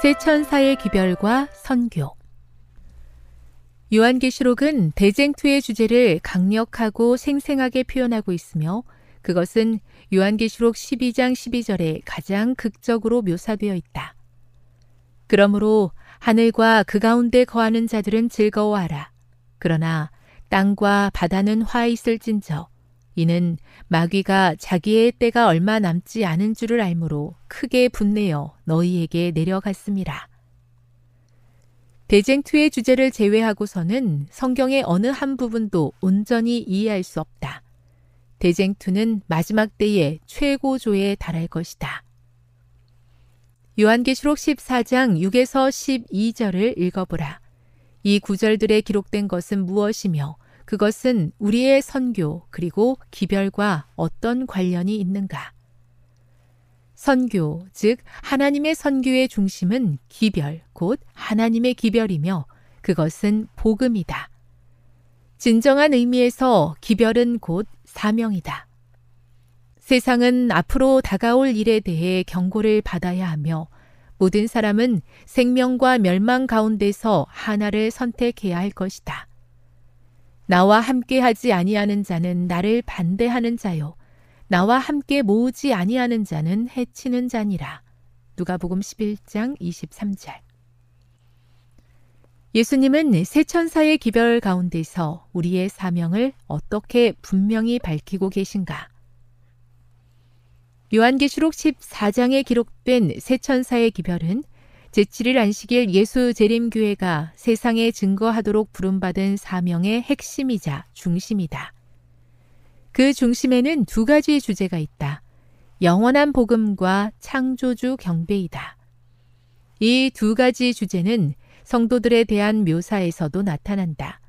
새 천사의 기별과 선교 요한계시록은 대쟁투의 주제를 강력하고 생생하게 표현하고 있으며 그것은 요한계시록 12장 12절에 가장 극적으로 묘사되어 있다. 그러므로 하늘과 그 가운데 거하는 자들은 즐거워하라. 그러나 땅과 바다는 화 있을진저 이는 마귀가 자기의 때가 얼마 남지 않은 줄을 알므로 크게 분내어 너희에게 내려갔습니다. 대쟁투의 주제를 제외하고서는 성경의 어느 한 부분도 온전히 이해할 수 없다. 대쟁투는 마지막 때의 최고조에 달할 것이다. 요한계시록 14장 6에서 12절을 읽어보라. 이 구절들에 기록된 것은 무엇이며 그것은 우리의 선교 그리고 기별과 어떤 관련이 있는가? 선교, 즉 하나님의 선교의 중심은 기별, 곧 하나님의 기별이며 그것은 복음이다. 진정한 의미에서 기별은 곧 사명이다. 세상은 앞으로 다가올 일에 대해 경고를 받아야 하며 모든 사람은 생명과 멸망 가운데서 하나를 선택해야 할 것이다. 나와 함께 하지 아니하는 자는 나를 반대하는 자요. 나와 함께 모으지 아니하는 자는 해치는 자니라. 누가복음 11장 23절. 예수님은 세 천사의 기별 가운데서 우리의 사명을 어떻게 분명히 밝히고 계신가? 요한계시록 14장에 기록된 세 천사의 기별은 제7일 안식일 예수 재림교회가 세상에 증거하도록 부름받은 사명의 핵심이자 중심이다. 그 중심에는 두 가지의 주제가 있다. 영원한 복음과 창조주 경배이다. 이 두 가지 주제는 성도들에 대한 묘사에서도 나타난다.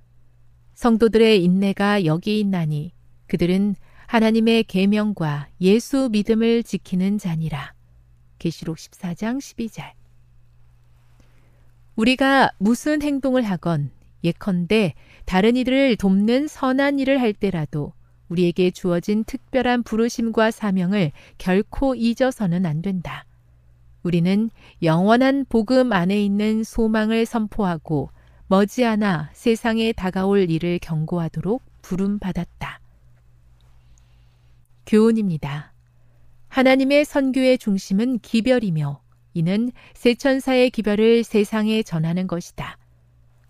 성도들의 인내가 여기 있나니 그들은 하나님의 계명과 예수 믿음을 지키는 자니라. 계시록 14장 12절. 우리가 무슨 행동을 하건 예컨대 다른 이들을 돕는 선한 일을 할 때라도 우리에게 주어진 특별한 부르심과 사명을 결코 잊어서는 안 된다. 우리는 영원한 복음 안에 있는 소망을 선포하고 머지않아 세상에 다가올 일을 경고하도록 부름받았다. 교훈입니다. 하나님의 선교의 중심은 기별이며 이는 세천사의 기별을 세상에 전하는 것이다.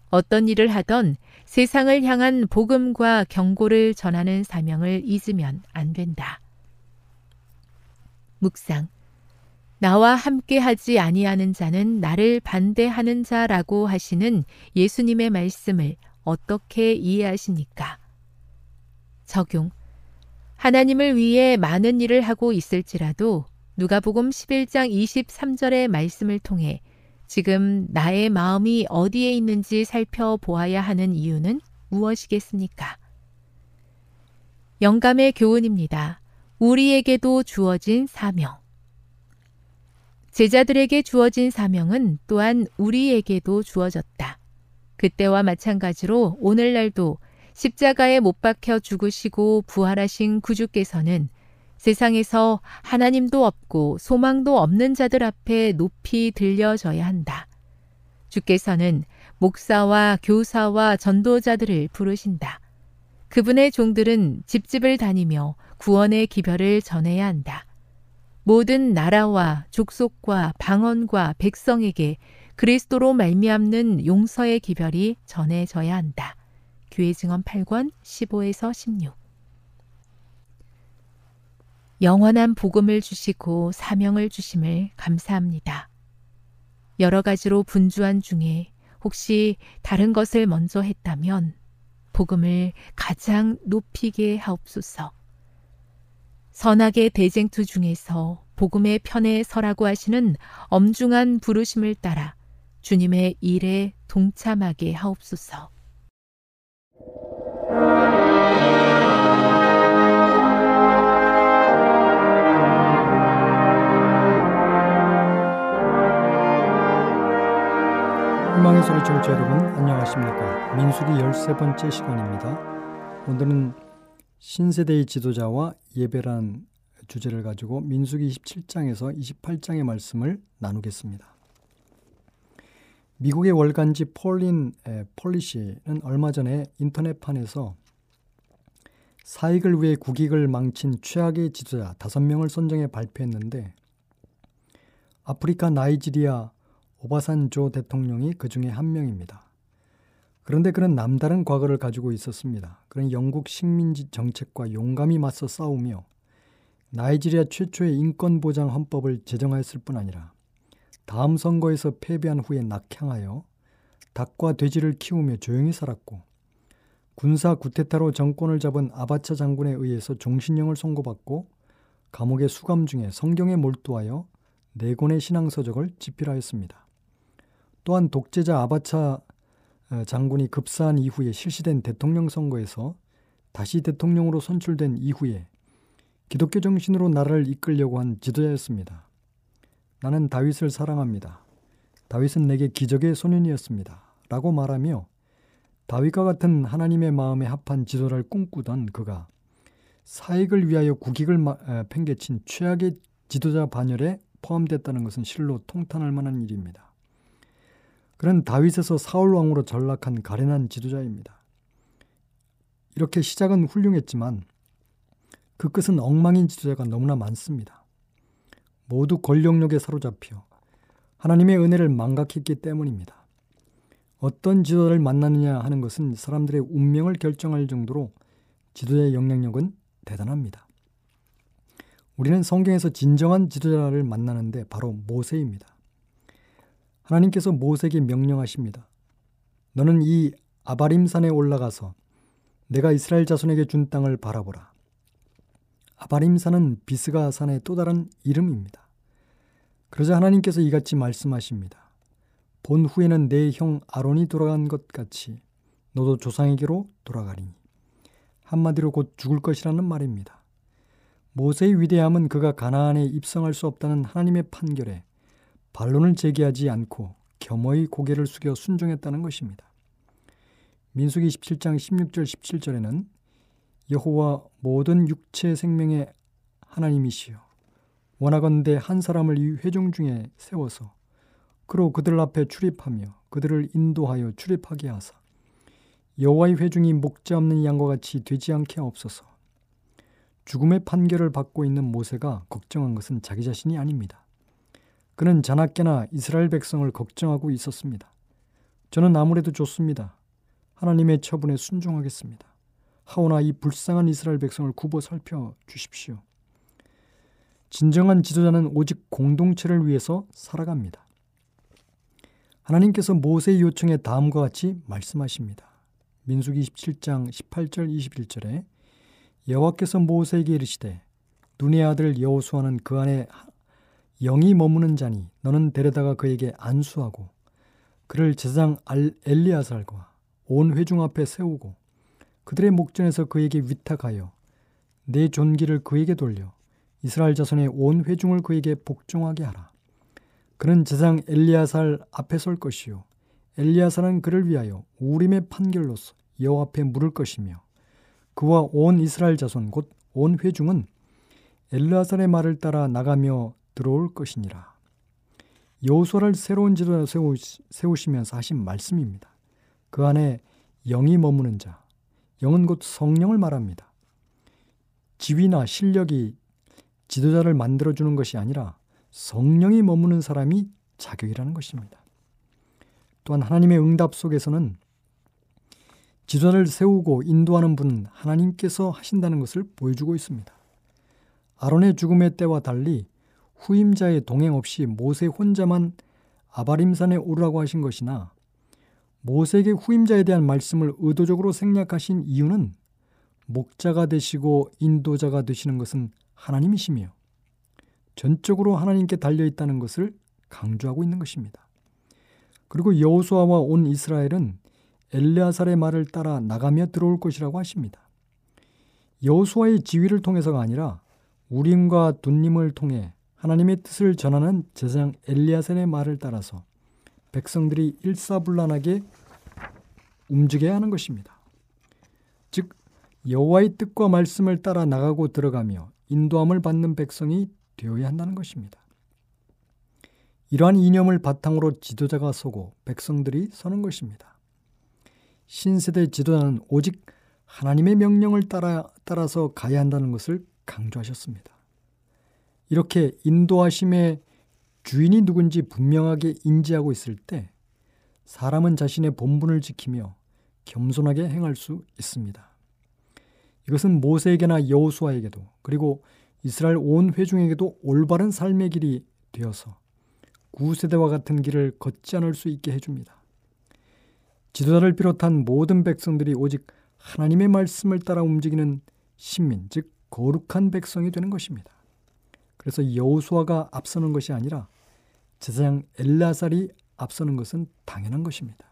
어떤 일을 하던 세상을 향한 복음과 경고를 전하는 사명을 잊으면 안 된다. 묵상. 나와 함께 하지 아니하는 자는 나를 반대하는 자라고 하시는 예수님의 말씀을 어떻게 이해하십니까? 적용. 하나님을 위해 많은 일을 하고 있을지라도 누가복음 11장 23절의 말씀을 통해 지금 나의 마음이 어디에 있는지 살펴보아야 하는 이유는 무엇이겠습니까? 영감의 교훈입니다. 우리에게도 주어진 사명. 제자들에게 주어진 사명은 또한 우리에게도 주어졌다. 그때와 마찬가지로 오늘날도 십자가에 못 박혀 죽으시고 부활하신 구주께서는 세상에서 하나님도 없고 소망도 없는 자들 앞에 높이 들려져야 한다. 주께서는 목사와 교사와 전도자들을 부르신다. 그분의 종들은 집집을 다니며 구원의 기별을 전해야 한다. 모든 나라와 족속과 방언과 백성에게 그리스도로 말미암는 용서의 기별이 전해져야 한다. 교회 증언 8권 15에서 16 영원한 복음을 주시고 사명을 주심을 감사합니다. 여러 가지로 분주한 중에 혹시 다른 것을 먼저 했다면 복음을 가장 높이게 하옵소서. 선악의 대쟁투 중에서 복음의 편에 서라고 하시는 엄중한 부르심을 따라 주님의 일에 동참하게 하옵소서. 희망의 소리 청취자 여러분 안녕하십니까? 민수기 13번째 시간입니다. 오늘은 신세대의 지도자와 예배란 주제를 가지고 민수기 27장에서 28장의 말씀을 나누겠습니다. 미국의 월간지 Foreign Policy는 얼마 전에 인터넷판에서 사익을 위해 국익을 망친 최악의 지도자 5명을 선정해 발표했는데 아프리카 나이지리아 오바산조 대통령이 그 중에 한 명입니다. 그런데 그는 남다른 과거를 가지고 있었습니다. 그는 영국 식민지 정책과 용감히 맞서 싸우며 나이지리아 최초의 인권보장 헌법을 제정하였을 뿐 아니라 다음 선거에서 패배한 후에 낙향하여 닭과 돼지를 키우며 조용히 살았고 군사 구테타로 정권을 잡은 아바차 장군에 의해서 종신형을 선고받고 감옥에 수감 중에 성경에 몰두하여 네 권의 신앙서적을 집필하였습니다. 또한 독재자 아바차 어, 장군이 급사한 이후에 실시된 대통령 선거에서 다시 대통령으로 선출된 이후에 기독교 정신으로 나라를 이끌려고 한 지도자였습니다. 나는 다윗을 사랑합니다. 다윗은 내게 기적의 소년이었습니다. 라고 말하며 다윗과 같은 하나님의 마음에 합한 지도를 꿈꾸던 그가 사익을 위하여 국익을 팽개친 최악의 지도자 반열에 포함됐다는 것은 실로 통탄할 만한 일입니다. 그는 다윗에서 사울 왕으로 전락한 가련한 지도자입니다. 이렇게 시작은 훌륭했지만 그 끝은 엉망인 지도자가 너무나 많습니다. 모두 권력력에 사로잡혀 하나님의 은혜를 망각했기 때문입니다. 어떤 지도자를 만나느냐 하는 것은 사람들의 운명을 결정할 정도로 지도자의 영향력은 대단합니다. 우리는 성경에서 진정한 지도자를 만나는데 바로 모세입니다. 하나님께서 모세에게 명령하십니다. 너는 이 아바림산에 올라가서 내가 이스라엘 자손에게 준 땅을 바라보라. 아바림산은 비스가 산의 또 다른 이름입니다. 그러자 하나님께서 이같이 말씀하십니다. 본 후에는 내 형 아론이 돌아간 것 같이 너도 조상에게로 돌아가리니. 한마디로 곧 죽을 것이라는 말입니다. 모세의 위대함은 그가 가나안에 입성할 수 없다는 하나님의 판결에 반론을 제기하지 않고 겸허히 고개를 숙여 순종했다는 것입니다. 민수기 17장 16절 17절에는 여호와 모든 육체 생명의 하나님이시여 원하건대 한 사람을 이 회중 중에 세워서 그로 그들 앞에 출입하며 그들을 인도하여 출입하게 하사 여호와의 회중이 목자 없는 양과 같이 되지 않게 없어서 죽음의 판결을 받고 있는 모세가 걱정한 것은 자기 자신이 아닙니다. 그는 자나깨나 이스라엘 백성을 걱정하고 있었습니다. 저는 아무래도 좋습니다. 하나님의 처분에 순종하겠습니다. 하오나 이 불쌍한 이스라엘 백성을 굽어 살펴 주십시오. 진정한 지도자는 오직 공동체를 위해서 살아갑니다. 하나님께서 모세의 요청에 다음과 같이 말씀하십니다. 민수기 27장 18절 21절에 여호와께서 모세에게 이르시되 눈의 아들 여호수아는 그 안에 영이 머무는 자니 너는 데려다가 그에게 안수하고 그를 제사장 엘리아살과 온 회중 앞에 세우고 그들의 목전에서 그에게 위탁하여 내 존귀를 그에게 돌려 이스라엘 자손의 온 회중을 그에게 복종하게 하라. 그는 제사장 엘리아살 앞에 설 것이요 엘리아살은 그를 위하여 우림의 판결로서 여호와 앞에 물을 것이며 그와 온 이스라엘 자손 곧 온 회중은 엘리아살의 말을 따라 나가며 들어올 것이니라. 여호수아를 새로운 지도자 세우시면서 하신 말씀입니다. 그 안에 영이 머무는 자, 영은 곧 성령을 말합니다. 지위나 실력이 지도자를 만들어주는 것이 아니라 성령이 머무는 사람이 자격이라는 것입니다. 또한 하나님의 응답 속에서는 지도자를 세우고 인도하는 분은 하나님께서 하신다는 것을 보여주고 있습니다. 아론의 죽음의 때와 달리 후임자의 동행 없이 모세 혼자만 아바림산에 오르라고 하신 것이나 모세에게 후임자에 대한 말씀을 의도적으로 생략하신 이유는 목자가 되시고 인도자가 되시는 것은 하나님이시며 전적으로 하나님께 달려 있다는 것을 강조하고 있는 것입니다. 그리고 여호수아와 온 이스라엘은 엘레아살의 말을 따라 나가며 들어올 것이라고 하십니다. 여호수아의 지위를 통해서가 아니라 우림과 둔님을 통해 하나님의 뜻을 전하는 제사장 엘리아셀의 말을 따라서 백성들이 일사불란하게 움직여야 하는 것입니다. 즉 여호와의 뜻과 말씀을 따라 나가고 들어가며 인도함을 받는 백성이 되어야 한다는 것입니다. 이러한 이념을 바탕으로 지도자가 서고 백성들이 서는 것입니다. 신세대 지도자는 오직 하나님의 명령을 따라, 따라서 가야 한다는 것을 강조하셨습니다. 이렇게 인도하심의 주인이 누군지 분명하게 인지하고 있을 때 사람은 자신의 본분을 지키며 겸손하게 행할 수 있습니다. 이것은 모세에게나 여호수아에게도 그리고 이스라엘 온 회중에게도 올바른 삶의 길이 되어서 구세대와 같은 길을 걷지 않을 수 있게 해줍니다. 지도자를 비롯한 모든 백성들이 오직 하나님의 말씀을 따라 움직이는 신민, 즉 거룩한 백성이 되는 것입니다. 그래서 여호수아가 앞서는 것이 아니라 제사장 엘라살이 앞서는 것은 당연한 것입니다.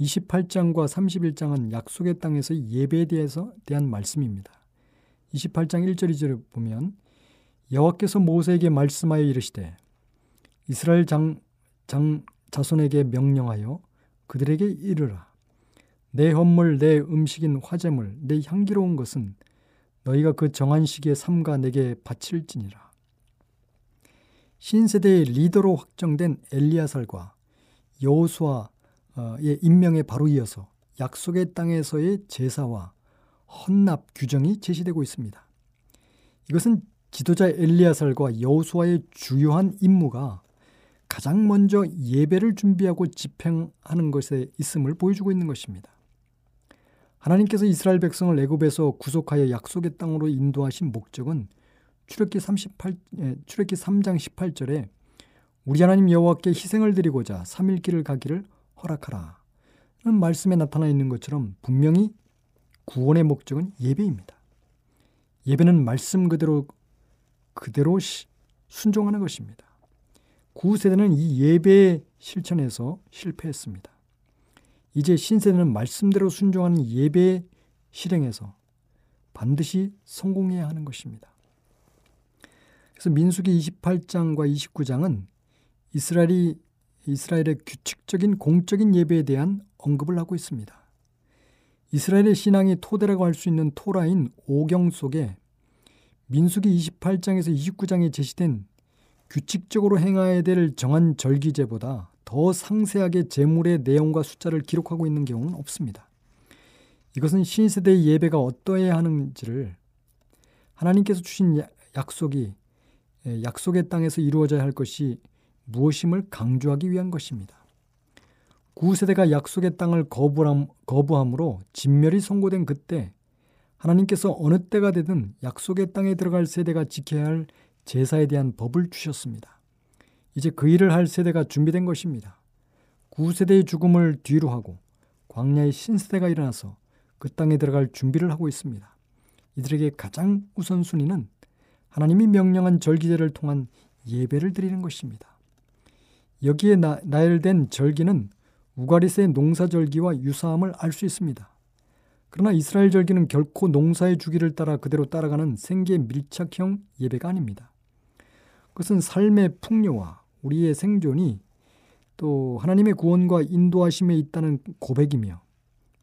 28장과 31장은 약속의 땅에서 예배에 대해서 대한 말씀입니다. 28장 1절 2절을 보면 여호와께서 모세에게 말씀하여 이르시되 이스라엘 장, 장 자손에게 명령하여 그들에게 이르라 내 헌물 내 음식인 화제물 내 향기로운 것은 너희가 그 정한 시기에 삼가 내게 바칠지니라 신세대의 리더로 확정된 엘리야살과 여호수아 의 임명에 바로 이어서 약속의 땅에서의 제사와 헌납 규정이 제시되고 있습니다. 이것은 지도자 엘리야살과 여호수아의 주요한 임무가 가장 먼저 예배를 준비하고 집행하는 것에 있음을 보여주고 있는 것입니다. 하나님께서 이스라엘 백성을 애굽에서 구속하여 약속의 땅으로 인도하신 목적은 출애기 38 출애기 3장 18절에 우리 하나님 여호와께 희생을 드리고자 3일 길을 가기를 허락하라. 는 말씀에 나타나 있는 것처럼 분명히 구원의 목적은 예배입니다. 예배는 말씀 그대로 그대로 순종하는 것입니다. 구세대는 이 예배의 실천에서 실패했습니다. 이제 신세대는 말씀대로 순종하는 예배의 실행에서 반드시 성공해야 하는 것입니다. 그래서 민수기 28장과 29장은 이스라엘이 이스라엘의 규칙적인 공적인 예배에 대한 언급을 하고 있습니다. 이스라엘의 신앙이 토대라고 할 수 있는 토라인 오경 속에 민수기 28장에서 29장에 제시된 규칙적으로 행해야 될 정한 절기제보다 더더 상세하게 제물의 내용과 숫자를 기록하고 있는 경우는 없습니다. 이것은 신세대의 예배가 어떠해야 하는지를 하나님께서 주신 약속이 약속의 땅에서 이루어져야 할 것이 무엇임을 강조하기 위한 것입니다. 구세대가 약속의 땅을 거부함, 거부함으로 진멸이 선고된 그때 하나님께서 어느 때가 되든 약속의 땅에 들어갈 세대가 지켜야 할 제사에 대한 법을 주셨습니다. 이제 그 일을 할 세대가 준비된 것입니다. 구세대의 죽음을 뒤로 하고 광야의 신세대가 일어나서 그 땅에 들어갈 준비를 하고 있습니다. 이들에게 가장 우선순위는 하나님이 명령한 절기제를 통한 예배를 드리는 것입니다. 여기에 나, 나열된 절기는 우가리스의 농사절기와 유사함을 알 수 있습니다. 그러나 이스라엘 절기는 결코 농사의 주기를 따라 그대로 따라가는 생계 밀착형 예배가 아닙니다. 그것은 삶의 풍요와 우리의 생존이 또 하나님의 구원과 인도하심에 있다는 고백이며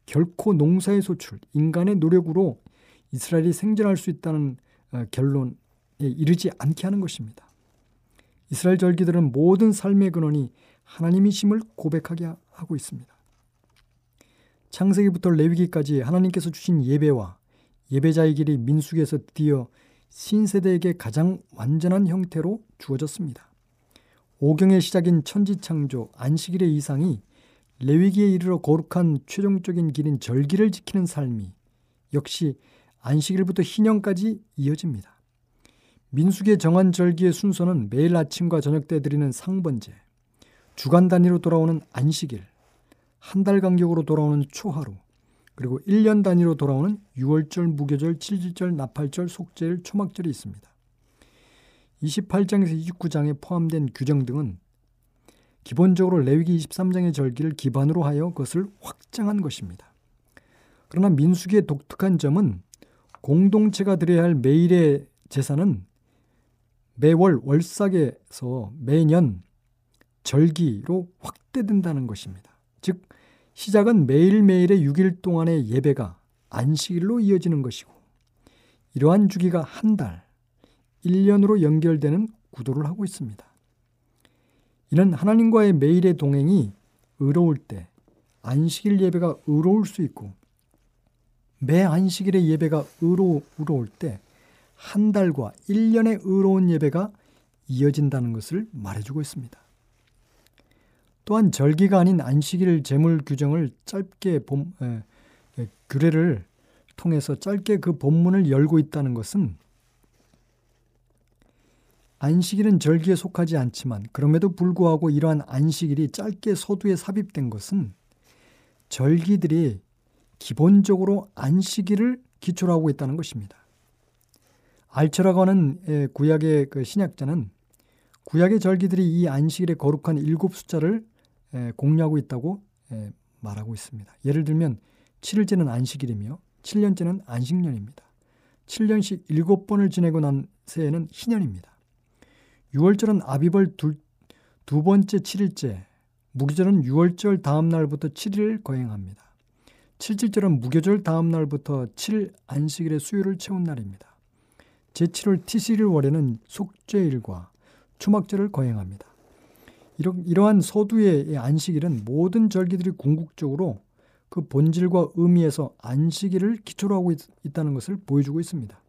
결코 농사의 소출, 인간의 노력으로 이스라엘이 생존할 수 있다는 어, 결론에 이르지 않게 하는 것입니다. 이스라엘 절기들은 모든 삶의 근원이 하나님이심을 고백하게 하고 있습니다. 창세기부터 레위기까지 하나님께서 주신 예배와 예배자의 길이 민수기에서 드디어 신세대에게 가장 완전한 형태로 주어졌습니다. 오경의 시작인 천지창조 안식일의 이상이 레위기에 이르러 거룩한 최종적인 길인 절기를 지키는 삶이 역시 안식일부터 희년까지 이어집니다. 민숙의 정한 절기의 순서는 매일 아침과 저녁 때 드리는 상번제, 주간 단위로 돌아오는 안식일, 한 달 간격으로 돌아오는 초하루, 그리고 1년 단위로 돌아오는 6월절, 무교절, 7일절, 나팔절, 속죄일, 초막절이 있습니다. 28장에서 29장에 포함된 규정 등은 기본적으로 레위기 23장의 절기를 기반으로 하여 그것을 확장한 것입니다. 그러나 민수기의 독특한 점은 공동체가 드려야 할 매일의 제사는 매월 월삭에서 매년 절기로 확대된다는 것입니다. 즉 시작은 매일매일의 6일 동안의 예배가 안식일로 이어지는 것이고 이러한 주기가 한 달, 1년으로 연결되는 구도를 하고 있습니다. 이는 하나님과의 매일의 동행이 의로울 때 안식일 예배가 의로울 수 있고 매 안식일의 예배가 의로, 의로울 때 한 달과 1년의 의로운 예배가 이어진다는 것을 말해주고 있습니다. 또한 절기가 아닌 안식일 제물 규정을 짧게 봄, 에, 에, 규례를 통해서 짧게 그 본문을 열고 있다는 것은 안식일은 절기에 속하지 않지만 그럼에도 불구하고 이러한 안식일이 짧게 서두에 삽입된 것은 절기들이 기본적으로 안식일을 기초로 하고 있다는 것입니다. 알처라고 하는 구약의 그 신약자는 구약의 절기들이 이 안식일의 거룩한 일곱 숫자를 공유하고 있다고 말하고 있습니다. 예를 들면 7일째는 안식일이며 7년째는 안식년입니다. 7년씩 7번을 지내고 난 새해는 희년입니다. 6월절은 아비벌 두, 두 번째 7일째, 무기절은 6월절 다음 날부터 7일 거행합니다. 7일절은 무교절 다음 날부터 7일 안식일의 수요를 채운 날입니다. 제7월 티시일 월에는 속죄일과 추막절을 거행합니다. 이러, 이러한 서두의 안식일은 모든 절기들이 궁극적으로 그 본질과 의미에서 안식일을 기초로 하고 있, 있다는 것을 보여주고 있습니다.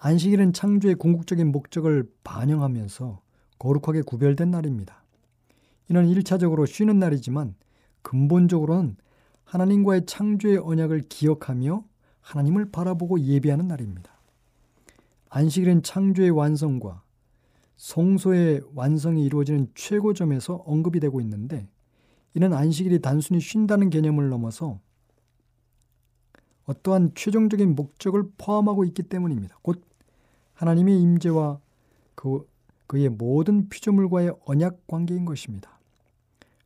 안식일은 창조의 궁극적인 목적을 반영하면서 거룩하게 구별된 날입니다. 이는 1차적으로 쉬는 날이지만 근본적으로는 하나님과의 창조의 언약을 기억하며 하나님을 바라보고 예배하는 날입니다. 안식일은 창조의 완성과 성소의 완성이 이루어지는 최고점에서 언급이 되고 있는데 이는 안식일이 단순히 쉰다는 개념을 넘어서 어떠한 최종적인 목적을 포함하고 있기 때문입니다. 곧 하나님의 임재와 그, 그의 모든 피조물과의 언약 관계인 것입니다.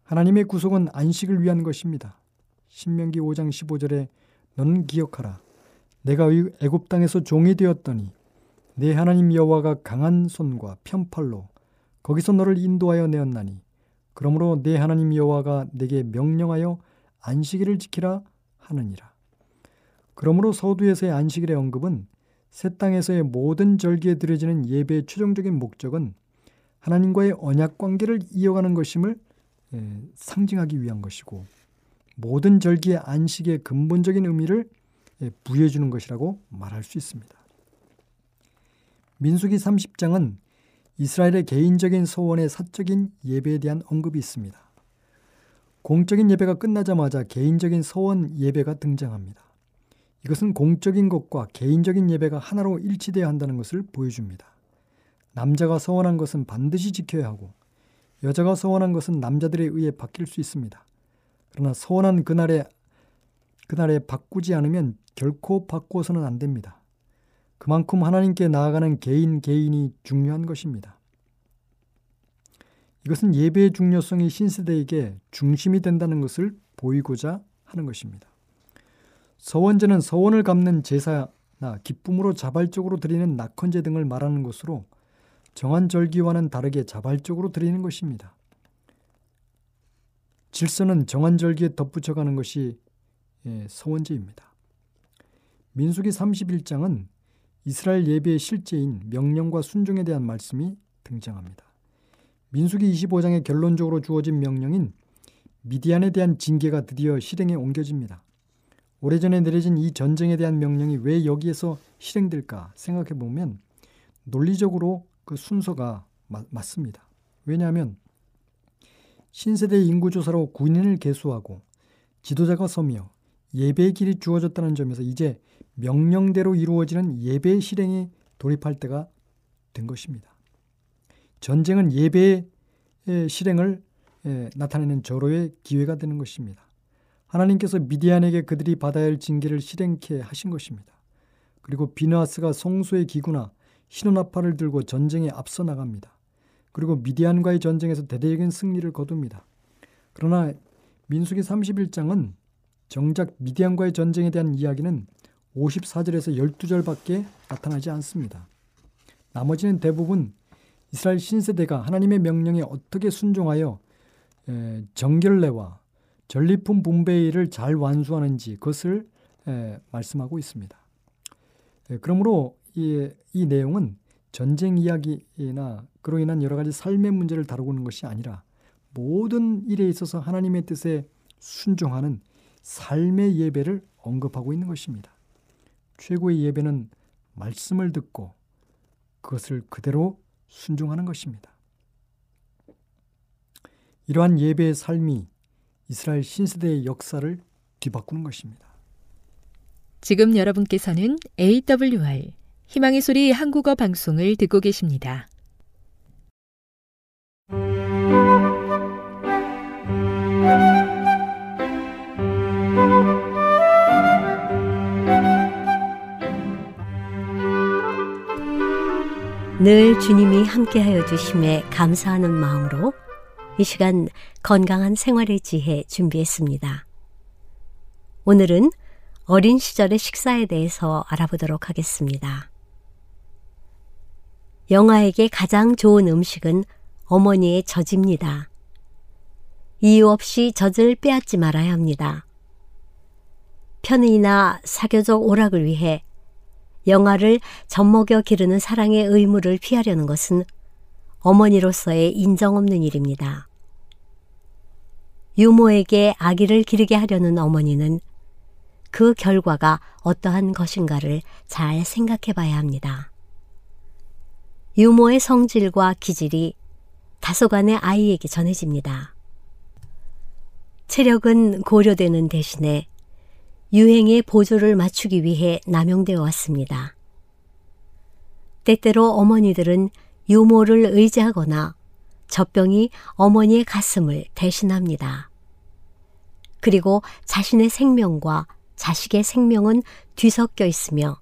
하나님의 구속은 안식을 위한 것입니다. 신명기 5장 15절에 너는 기억하라. 내가 애굽 땅에서 종이 되었더니 내 하나님 여호와가 강한 손과 편팔로 거기서 너를 인도하여 내었나니 그러므로 내 하나님 여호와가 내게 명령하여 안식일을 지키라 하느니라. 그러므로 서두에서의 안식일의 언급은 새 땅에서의 모든 절기에 드려지는 예배의 최종적인 목적은 하나님과의 언약 관계를 이어가는 것임을 예, 상징하기 위한 것이고 모든 절기의 안식의 근본적인 의미를 예, 부여해 주는 것이라고 말할 수 있습니다. 민수기 30장은 이스라엘의 개인적인 소원의 사적인 예배에 대한 언급이 있습니다. 공적인 예배가 끝나자마자 개인적인 소원 예배가 등장합니다. 이것은 공적인 것과 개인적인 예배가 하나로 일치되어야 한다는 것을 보여줍니다. 남자가 서원한 것은 반드시 지켜야 하고 여자가 서원한 것은 남자들에 의해 바뀔 수 있습니다. 그러나 서원한 그날에 그날에 바꾸지 않으면 결코 바꾸어서는 안 됩니다. 그만큼 하나님께 나아가는 개인 개인이 중요한 것입니다. 이것은 예배의 중요성이 신세대에게 중심이 된다는 것을 보이고자 하는 것입니다. 서원제는 서원을 갚는 제사나 기쁨으로 자발적으로 드리는 낙헌제 등을 말하는 것으로 정한 절기와는 다르게 자발적으로 드리는 것입니다. 질서는 정한 절기에 덧붙여가는 것이 예, 서원제입니다. 민수기 31장은 이스라엘 예배의 실제인 명령과 순종에 대한 말씀이 등장합니다. 민수기 25장에 결론적으로 주어진 명령인 미디안에 대한 징계가 드디어 실행에 옮겨집니다. 오래전에 내려진 이 전쟁에 대한 명령이 왜 여기에서 실행될까 생각해 보면 논리적으로 그 순서가 마, 맞습니다. 왜냐하면 신세대 인구조사로 군인을 개수하고 지도자가 서며 예배의 길이 주어졌다는 점에서 이제 명령대로 이루어지는 예배 실행에 돌입할 때가 된 것입니다. 전쟁은 예배의 실행을 나타내는 절호의 기회가 되는 것입니다. 하나님께서 미디안에게 그들이 받아야 할 징계를 실행케 하신 것입니다. 그리고 비나스가 성소의 기구나 신혼나팔을 들고 전쟁에 앞서 나갑니다. 그리고 미디안과의 전쟁에서 대대적인 승리를 거둡니다. 그러나 민수기 31장은 정작 미디안과의 전쟁에 대한 이야기는 54절에서 12절밖에 나타나지 않습니다. 나머지는 대부분 이스라엘 신세대가 하나님의 명령에 어떻게 순종하여 정결례와 전리품 분배일을 잘 완수하는지 그것을 말씀하고 있습니다. 그러므로 이, 이 내용은 전쟁 이야기나 그로 인한 여러 가지 삶의 문제를 다루고 있는 것이 아니라 모든 일에 있어서 하나님의 뜻에 순종하는 삶의 예배를 언급하고 있는 것입니다. 최고의 예배는 말씀을 듣고 그것을 그대로 순종하는 것입니다. 이러한 예배의 삶이 이스라엘 신세대의 역사를 뒤바꾸는 것입니다. 지금 여러분께서는 AWR 희망의 소리 한국어 방송을 듣고 계십니다. 늘 주님이 함께하여 주심에 감사하는 마음으로 이 시간 건강한 생활의 지혜 준비했습니다. 오늘은 어린 시절의 식사에 대해서 알아보도록 하겠습니다. 영아에게 가장 좋은 음식은 어머니의 젖입니다. 이유 없이 젖을 빼앗지 말아야 합니다. 편의나 사교적 오락을 위해 영아를 젖먹여 기르는 사랑의 의무를 피하려는 것은 어머니로서의 인정 없는 일입니다. 유모에게 아기를 기르게 하려는 어머니는 그 결과가 어떠한 것인가를 잘 생각해 봐야 합니다. 유모의 성질과 기질이 다소간의 아이에게 전해집니다. 체력은 고려되는 대신에 유행의 보조를 맞추기 위해 남용되어 왔습니다. 때때로 어머니들은 유모를 의지하거나 젖병이 어머니의 가슴을 대신합니다. 그리고 자신의 생명과 자식의 생명은 뒤섞여 있으며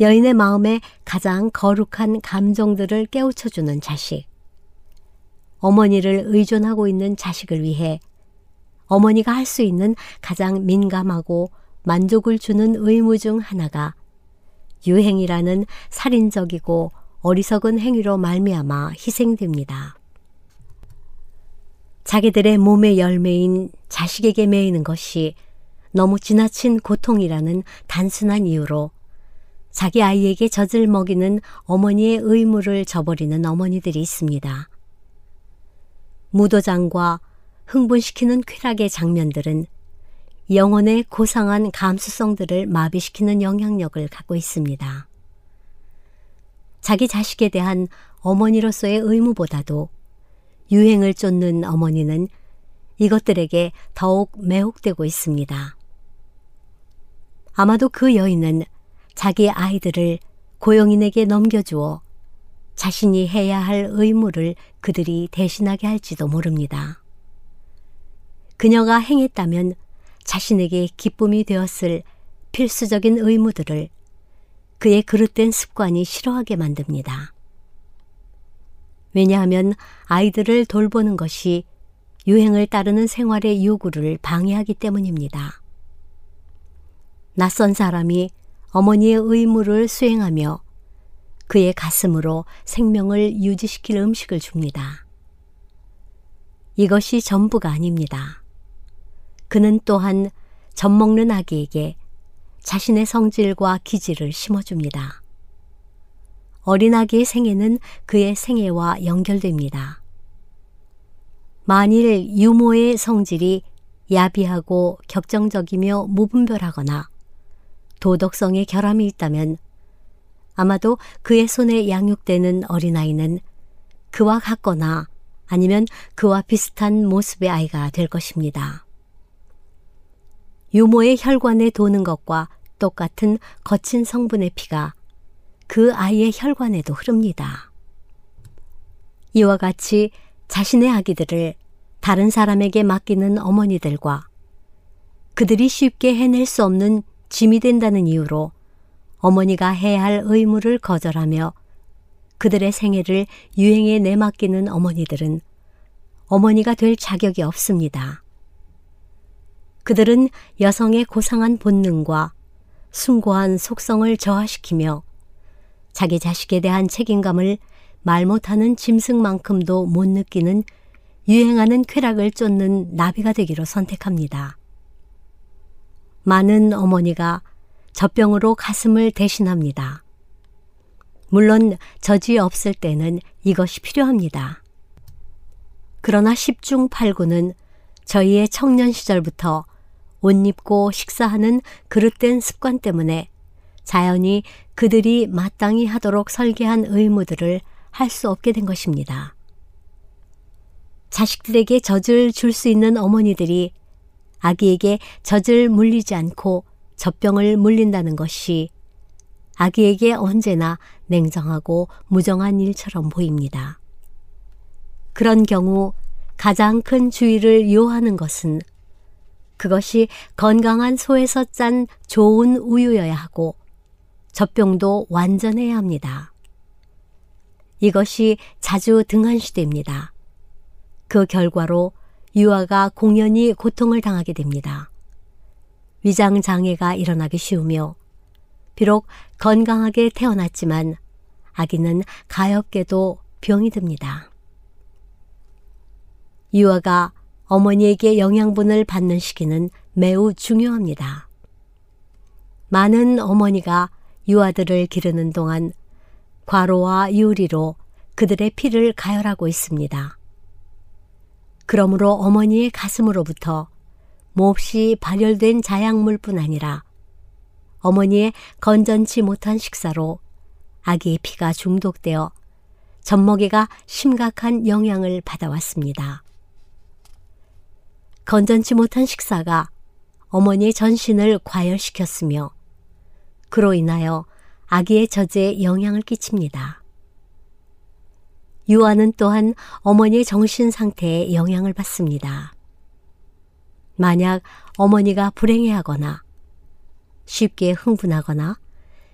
여인의 마음에 가장 거룩한 감정들을 깨우쳐주는 자식. 어머니를 의존하고 있는 자식을 위해 어머니가 할 수 있는 가장 민감하고 만족을 주는 의무 중 하나가 유행이라는 살인적이고 어리석은 행위로 말미암아 희생됩니다. 자기들의 몸의 열매인 자식에게 매이는 것이 너무 지나친 고통이라는 단순한 이유로 자기 아이에게 젖을 먹이는 어머니의 의무를 저버리는 어머니들이 있습니다. 무도장과 흥분시키는 쾌락의 장면들은 영혼의 고상한 감수성들을 마비시키는 영향력을 갖고 있습니다. 자기 자식에 대한 어머니로서의 의무보다도 유행을 쫓는 어머니는 이것들에게 더욱 매혹되고 있습니다. 아마도 그 여인은 자기 아이들을 고용인에게 넘겨주어 자신이 해야 할 의무를 그들이 대신하게 할지도 모릅니다. 그녀가 행했다면 자신에게 기쁨이 되었을 필수적인 의무들을 그의 그릇된 습관이 싫어하게 만듭니다. 왜냐하면 아이들을 돌보는 것이 유행을 따르는 생활의 요구를 방해하기 때문입니다. 낯선 사람이 어머니의 의무를 수행하며 그의 가슴으로 생명을 유지시킬 음식을 줍니다. 이것이 전부가 아닙니다. 그는 또한 젖 먹는 아기에게 자신의 성질과 기질을 심어줍니다. 어린아기의 생애는 그의 생애와 연결됩니다. 만일 유모의 성질이 야비하고 격정적이며 무분별하거나 도덕성에 결함이 있다면 아마도 그의 손에 양육되는 어린아이는 그와 같거나 아니면 그와 비슷한 모습의 아이가 될 것입니다. 유모의 혈관에 도는 것과 똑같은 거친 성분의 피가 그 아이의 혈관에도 흐릅니다. 이와 같이 자신의 아기들을 다른 사람에게 맡기는 어머니들과 그들이 쉽게 해낼 수 없는 짐이 된다는 이유로 어머니가 해야 할 의무를 거절하며 그들의 생애를 유행에 내맡기는 어머니들은 어머니가 될 자격이 없습니다. 그들은 여성의 고상한 본능과 숭고한 속성을 저하시키며 자기 자식에 대한 책임감을 말 못하는 짐승만큼도 못 느끼는 유행하는 쾌락을 쫓는 나비가 되기로 선택합니다. 많은 어머니가 젖병으로 가슴을 대신합니다. 물론 젖이 없을 때는 이것이 필요합니다. 그러나 10중 8구는 저희의 청년 시절부터 옷 입고 식사하는 그릇된 습관 때문에 자연히 그들이 마땅히 하도록 설계한 의무들을 할 수 없게 된 것입니다. 자식들에게 젖을 줄 수 있는 어머니들이 아기에게 젖을 물리지 않고 젖병을 물린다는 것이 아기에게 언제나 냉정하고 무정한 일처럼 보입니다. 그런 경우 가장 큰 주의를 요하는 것은 그것이 건강한 소에서 짠 좋은 우유여야 하고 젖병도 완전해야 합니다. 이것이 자주 등한시됩니다. 그 결과로 유아가 공연히 고통을 당하게 됩니다. 위장 장애가 일어나기 쉬우며 비록 건강하게 태어났지만 아기는 가엾게도 병이 듭니다. 유아가 어머니에게 영양분을 받는 시기는 매우 중요합니다. 많은 어머니가 유아들을 기르는 동안 과로와 유리로 그들의 피를 가열하고 있습니다. 그러므로 어머니의 가슴으로부터 몹시 발열된 자약물뿐 아니라 어머니의 건전치 못한 식사로 아기의 피가 중독되어 젖먹이가 심각한 영향을 받아왔습니다. 건전치 못한 식사가 어머니의 전신을 과열시켰으며 그로 인하여 아기의 젖에 영향을 끼칩니다. 유아는 또한 어머니의 정신 상태에 영향을 받습니다. 만약 어머니가 불행해하거나 쉽게 흥분하거나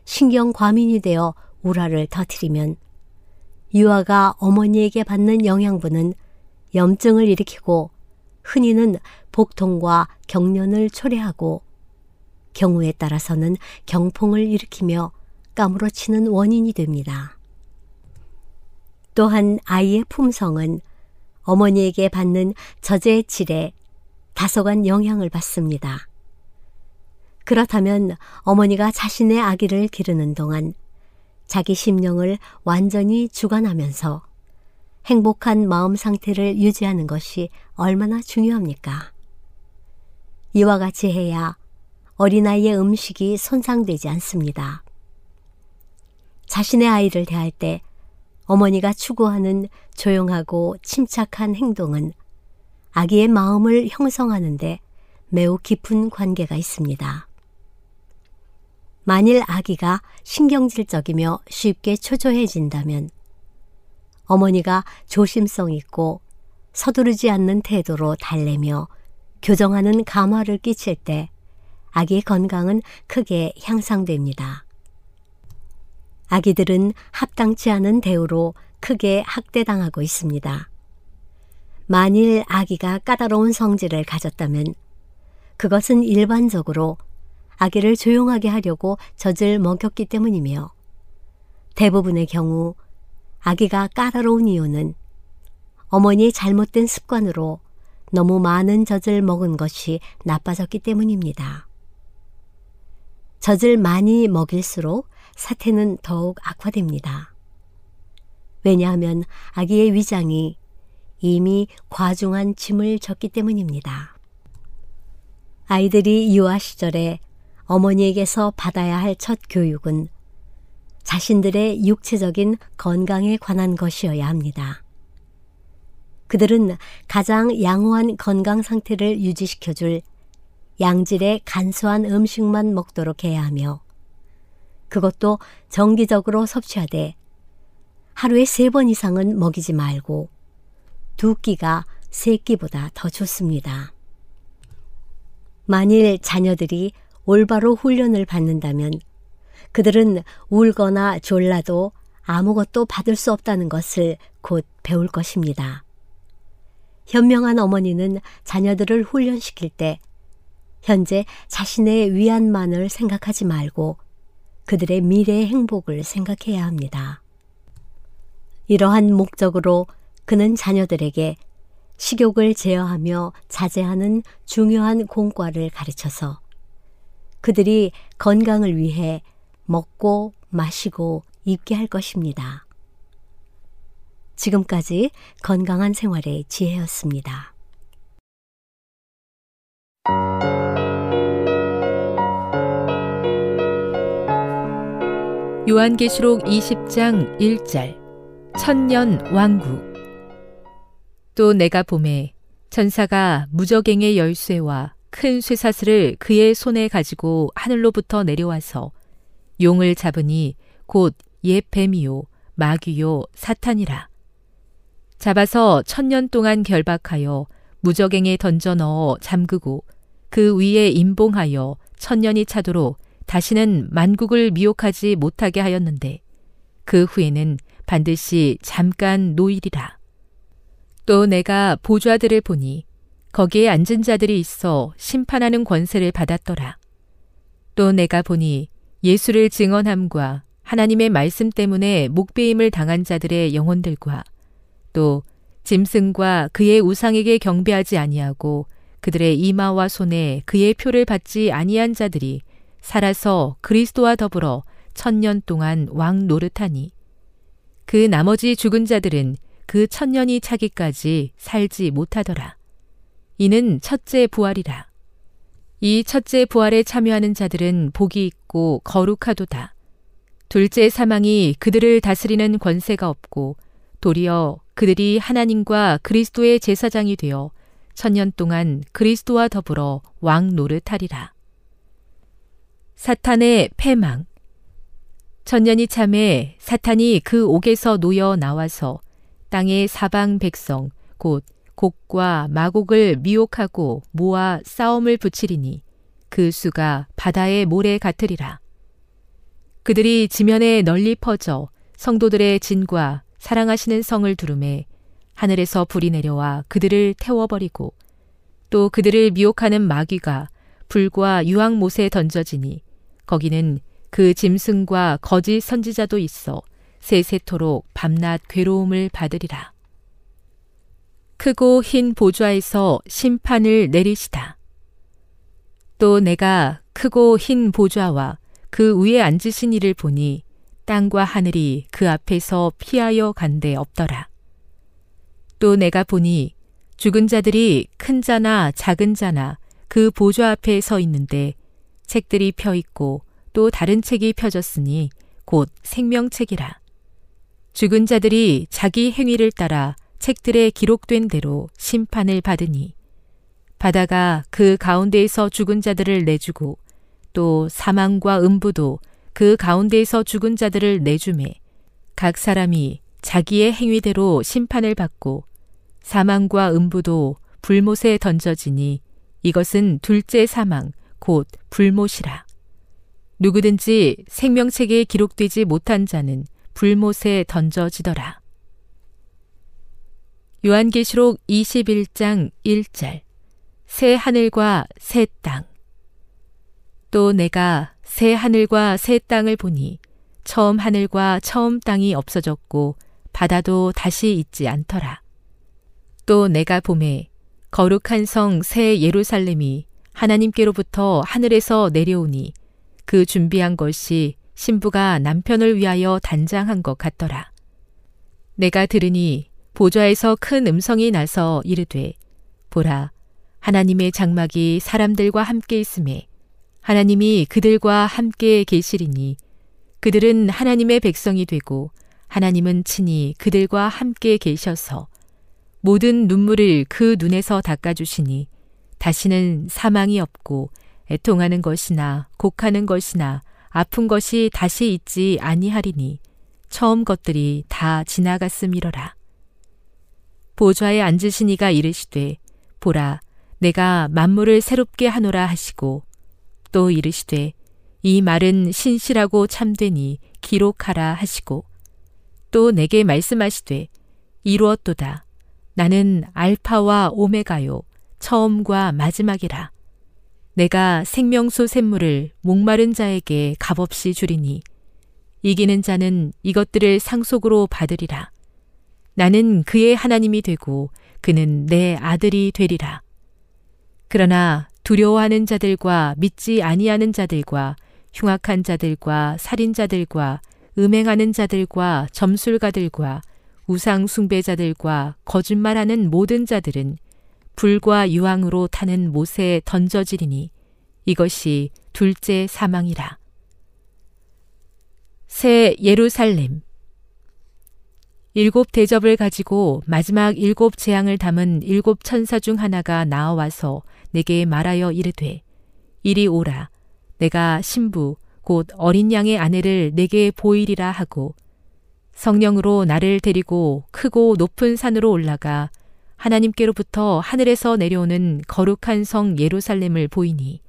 신경 과민이 되어 우라를 터뜨리면 유아가 어머니에게 받는 영양분은 염증을 일으키고 흔히는 복통과 경련을 초래하고 경우에 따라서는 경풍을 일으키며 까무러치는 원인이 됩니다. 또한 아이의 품성은 어머니에게 받는 젖의 질에 다소간 영향을 받습니다. 그렇다면 어머니가 자신의 아기를 기르는 동안 자기 심령을 완전히 주관하면서 행복한 마음 상태를 유지하는 것이 얼마나 중요합니까? 이와 같이 해야 어린아이의 음식이 손상되지 않습니다. 자신의 아이를 대할 때 어머니가 추구하는 조용하고 침착한 행동은 아기의 마음을 형성하는데 매우 깊은 관계가 있습니다. 만일 아기가 신경질적이며 쉽게 초조해진다면 어머니가 조심성 있고 서두르지 않는 태도로 달래며 교정하는 감화를 끼칠 때 아기의 건강은 크게 향상됩니다. 아기들은 합당치 않은 대우로 크게 학대당하고 있습니다. 만일 아기가 까다로운 성질을 가졌다면 그것은 일반적으로 아기를 조용하게 하려고 젖을 먹였기 때문이며 대부분의 경우 아기가 까다로운 이유는 어머니의 잘못된 습관으로 너무 많은 젖을 먹은 것이 나빠졌기 때문입니다. 젖을 많이 먹일수록 사태는 더욱 악화됩니다. 왜냐하면 아기의 위장이 이미 과중한 짐을 졌기 때문입니다. 아이들이 유아 시절에 어머니에게서 받아야 할 첫 교육은 자신들의 육체적인 건강에 관한 것이어야 합니다. 그들은 가장 양호한 건강 상태를 유지시켜줄 양질의 간소한 음식만 먹도록 해야 하며 그것도 정기적으로 섭취하되 하루에 세 번 이상은 먹이지 말고 두 끼가 세 끼보다 더 좋습니다. 만일 자녀들이 올바로 훈련을 받는다면 그들은 울거나 졸라도 아무것도 받을 수 없다는 것을 곧 배울 것입니다. 현명한 어머니는 자녀들을 훈련시킬 때 현재 자신의 위안만을 생각하지 말고 그들의 미래의 행복을 생각해야 합니다. 이러한 목적으로 그는 자녀들에게 식욕을 제어하며 자제하는 중요한 공과를 가르쳐서 그들이 건강을 위해 먹고 마시고 입게 할 것입니다. 지금까지 건강한 생활의 지혜였습니다. 요한계시록 20장 1절 천년 왕국 또 내가 봄에 천사가 무적행의 열쇠와 큰 쇠사슬을 그의 손에 가지고 하늘로부터 내려와서 용을 잡으니 곧옛 뱀이요 마귀요 사탄이라 잡아서 천년 동안 결박하여 무적행에 던져 넣어 잠그고 그 위에 임봉하여 천년이 차도록 다시는 만국을 미혹하지 못하게 하였는데 그 후에는 반드시 잠깐 노일이라. 또 내가 보좌들을 보니 거기에 앉은 자들이 있어 심판하는 권세를 받았더라. 또 내가 보니 예수를 증언함과 하나님의 말씀 때문에 목배임을 당한 자들의 영혼들과 또 짐승과 그의 우상에게 경배하지 아니하고 그들의 이마와 손에 그의 표를 받지 아니한 자들이 살아서 그리스도와 더불어 천년 동안 왕 노릇하니 그 나머지 죽은 자들은 그 천년이 차기까지 살지 못하더라. 이는 첫째 부활이라. 이 첫째 부활에 참여하는 자들은 복이 있고 거룩하도다. 둘째 사망이 그들을 다스리는 권세가 없고 도리어 그들이 하나님과 그리스도의 제사장이 되어 천년 동안 그리스도와 더불어 왕 노릇하리라. 사탄의 패망 천년이 참에 사탄이 그 옥에서 놓여 나와서 땅의 사방 백성 곧 곡과 마곡을 미혹하고 모아 싸움을 붙이리니 그 수가 바다의 모래 같으리라. 그들이 지면에 널리 퍼져 성도들의 진과 사랑하시는 성을 두름에 하늘에서 불이 내려와 그들을 태워버리고 또 그들을 미혹하는 마귀가 불과 유황못에 던져지니 거기는 그 짐승과 거짓 선지자도 있어 세세토록 밤낮 괴로움을 받으리라. 크고 흰 보좌에서 심판을 내리시다. 또 내가 크고 흰 보좌와 그 위에 앉으신 이를 보니 땅과 하늘이 그 앞에서 피하여 간데 없더라. 또 내가 보니 죽은 자들이 큰 자나 작은 자나 그 보좌 앞에 서 있는데 책들이 펴 있고 또 다른 책이 펴졌으니 곧 생명책이라. 죽은 자들이 자기 행위를 따라 책들에 기록된 대로 심판을 받으니 바다가 그 가운데에서 죽은 자들을 내주고 또 사망과 음부도 그 가운데에서 죽은 자들을 내주매 각 사람이 자기의 행위대로 심판을 받고 사망과 음부도 불못에 던져지니 이것은 둘째 사망 곧 불못이라. 누구든지 생명책에 기록되지 못한 자는 불못에 던져지더라. 요한계시록 21장 1절 새 하늘과 새 땅. 또 내가 새 하늘과 새 땅을 보니 처음 하늘과 처음 땅이 없어졌고 바다도 다시 있지 않더라. 또 내가 봄에 거룩한 성 새 예루살렘이 하나님께로부터 하늘에서 내려오니 그 준비한 것이 신부가 남편을 위하여 단장한 것 같더라. 내가 들으니 보좌에서 큰 음성이 나서 이르되 보라 하나님의 장막이 사람들과 함께 있음에 하나님이 그들과 함께 계시리니 그들은 하나님의 백성이 되고 하나님은 친히 그들과 함께 계셔서 모든 눈물을 그 눈에서 닦아주시니 다시는 사망이 없고 애통하는 것이나 곡하는 것이나 아픈 것이 다시 있지 아니하리니 처음 것들이 다 지나갔음이러라. 보좌에 앉으신 이가 이르시되 보라 내가 만물을 새롭게 하노라 하시고 또 이르시되 이 말은 신실하고 참되니 기록하라 하시고 또 내게 말씀하시되 이루었도다. 나는 알파와 오메가요 처음과 마지막이라. 내가 생명수 샘물을 목마른 자에게 값없이 주리니 이기는 자는 이것들을 상속으로 받으리라 나는 그의 하나님이 되고 그는 내 아들이 되리라. 그러나 두려워하는 자들과 믿지 아니하는 자들과 흉악한 자들과 살인자들과 음행하는 자들과 점술가들과 우상 숭배자들과 거짓말하는 모든 자들은 불과 유황으로 타는 못에 던져지리니 이것이 둘째 사망이라. 새 예루살렘 일곱 대접을 가지고 마지막 일곱 재앙을 담은 일곱 천사 중 하나가 나와서 내게 말하여 이르되 이리 오라. 내가 신부 곧 어린 양의 아내를 내게 보이리라 하고 성령으로 나를 데리고 크고 높은 산으로 올라가 하나님께로부터 하늘에서 내려오는 거룩한 성 예루살렘을 보이니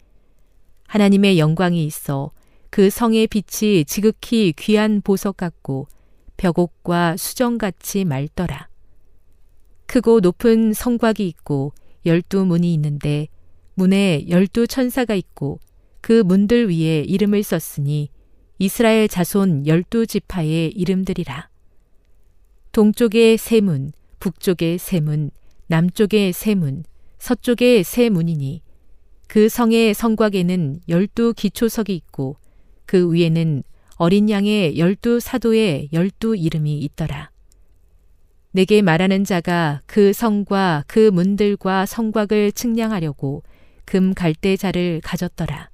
하나님의 영광이 있어 그 성의 빛이 지극히 귀한 보석 같고 벽옥과 수정같이 맑더라. 크고 높은 성곽이 있고 열두 문이 있는데 문에 열두 천사가 있고 그 문들 위에 이름을 썼으니 이스라엘 자손 열두 지파의 이름들이라. 동쪽에 세 문, 북쪽에 세 문, 남쪽에 세 문, 서쪽에 세 문이니 그 성의 성곽에는 열두 기초석이 있고 그 위에는 어린 양의 열두 사도의 열두 이름이 있더라. 내게 말하는 자가 그 성과 그 문들과 성곽을 측량하려고 금 갈대자를 가졌더라.